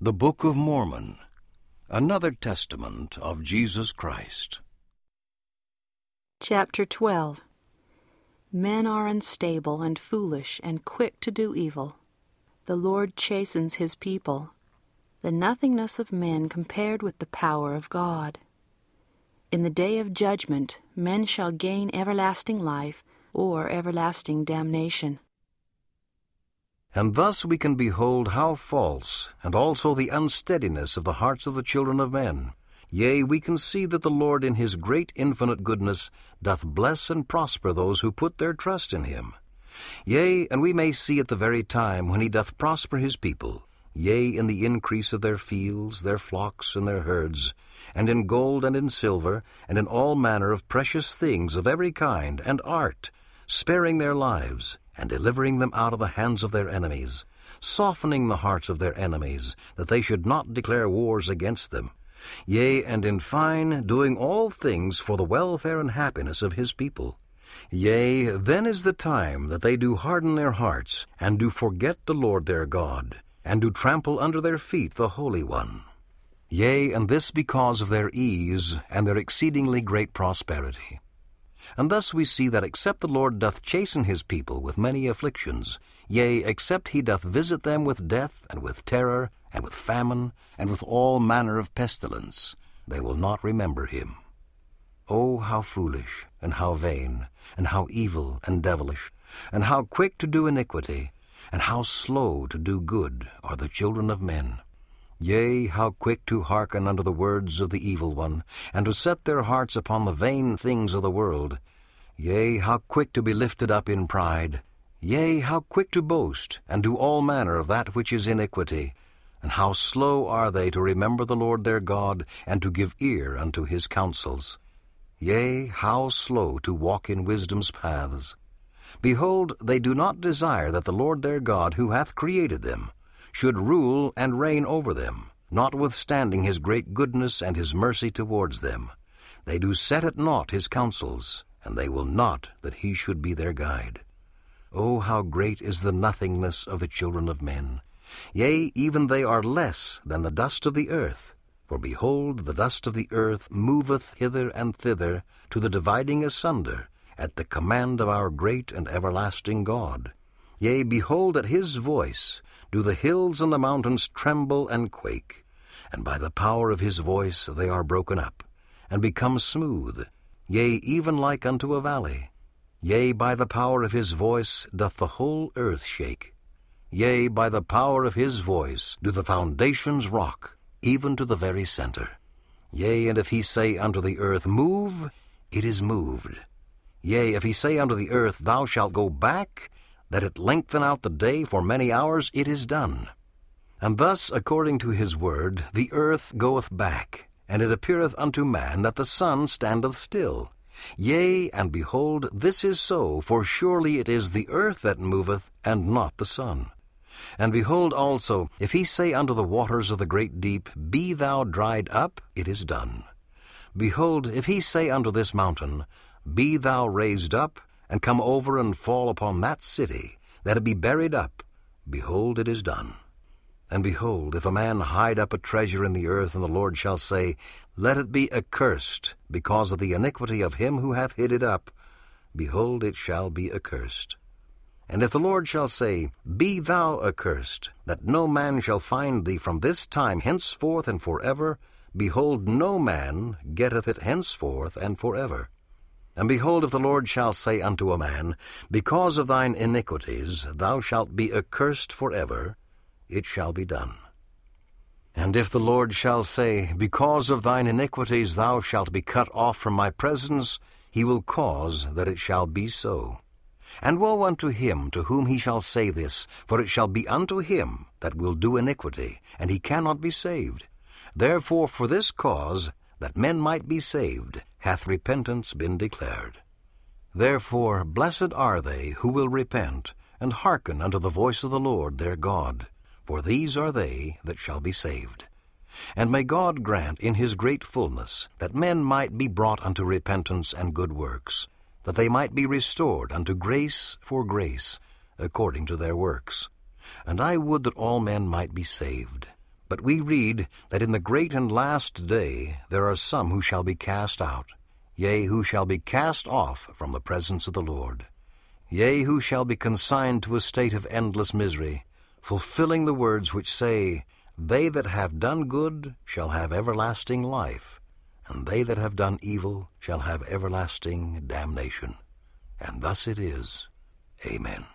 The Book of Mormon, another testament of Jesus Christ. Chapter 12 Men are unstable and foolish and quick to do evil. The Lord chastens his people. The nothingness of men compared with the power of God. In the day of judgment, men shall gain everlasting life or everlasting damnation. And thus we can behold how false, and also the unsteadiness of the hearts of the children of men. Yea, we can see that the Lord in his great infinite goodness doth bless and prosper those who put their trust in him. Yea, and we may see at the very time when he doth prosper his people, yea, in the increase of their fields, their flocks, and their herds, and in gold and in silver, and in all manner of precious things of every kind and art, sparing their lives, and delivering them out of the hands of their enemies, softening the hearts of their enemies, that they should not declare wars against them. Yea, and in fine, doing all things for the welfare and happiness of his people. Yea, then is the time that they do harden their hearts, and do forget the Lord their God, and do trample under their feet the Holy One. Yea, and this because of their ease and their exceedingly great prosperity. And thus we see that except the Lord doth chasten his people with many afflictions, yea, except he doth visit them with death, and with terror, and with famine, and with all manner of pestilence, they will not remember him. Oh, how foolish, and how vain, and how evil and devilish, and how quick to do iniquity, and how slow to do good are the children of men. Yea, how quick to hearken unto the words of the evil one, and to set their hearts upon the vain things of the world. Yea, how quick to be lifted up in pride. Yea, how quick to boast, and do all manner of that which is iniquity. And how slow are they to remember the Lord their God, and to give ear unto his counsels. Yea, how slow to walk in wisdom's paths. Behold, they do not desire that the Lord their God, who hath created them, should rule and reign over them, notwithstanding his great goodness and his mercy towards them. They do set at naught his counsels, and they will not that he should be their guide. O how great is the nothingness of the children of men! Yea, even they are less than the dust of the earth. For behold, the dust of the earth moveth hither and thither to the dividing asunder, at the command of our great and everlasting God. Yea, behold, at his voice do the hills and the mountains tremble and quake, and by the power of his voice they are broken up, and become smooth, yea, even like unto a valley. Yea, by the power of his voice doth the whole earth shake. Yea, by the power of his voice do the foundations rock, even to the very center. Yea, and if he say unto the earth, Move, it is moved. Yea, if he say unto the earth, Thou shalt go back, that it lengthen out the day for many hours, it is done. And thus, according to his word, the earth goeth back, and it appeareth unto man that the sun standeth still. Yea, and behold, this is so, for surely it is the earth that moveth, and not the sun. And behold also, if he say unto the waters of the great deep, Be thou dried up, it is done. Behold, if he say unto this mountain, Be thou raised up, and come over and fall upon that city, that it be buried up, behold, it is done. And behold, if a man hide up a treasure in the earth, and the Lord shall say, Let it be accursed, because of the iniquity of him who hath hid it up, behold, it shall be accursed. And if the Lord shall say, Be thou accursed, that no man shall find thee from this time henceforth and for ever, behold, no man getteth it henceforth and for ever. And behold, if the Lord shall say unto a man, Because of thine iniquities thou shalt be accursed for ever, it shall be done. And if the Lord shall say, Because of thine iniquities thou shalt be cut off from my presence, he will cause that it shall be so. And woe unto him to whom he shall say this, for it shall be unto him that will do iniquity, and he cannot be saved. Therefore for this cause, that men might be saved, hath repentance been declared. Therefore blessed are they who will repent, and hearken unto the voice of the Lord their God, for these are they that shall be saved. And may God grant in his great fullness that men might be brought unto repentance and good works, that they might be restored unto grace for grace, according to their works. And I would that all men might be saved, But we read that in the great and last day there are some who shall be cast out, yea, who shall be cast off from the presence of the Lord, yea, who shall be consigned to a state of endless misery, fulfilling the words which say, They that have done good shall have everlasting life, and they that have done evil shall have everlasting damnation. And thus it is. Amen.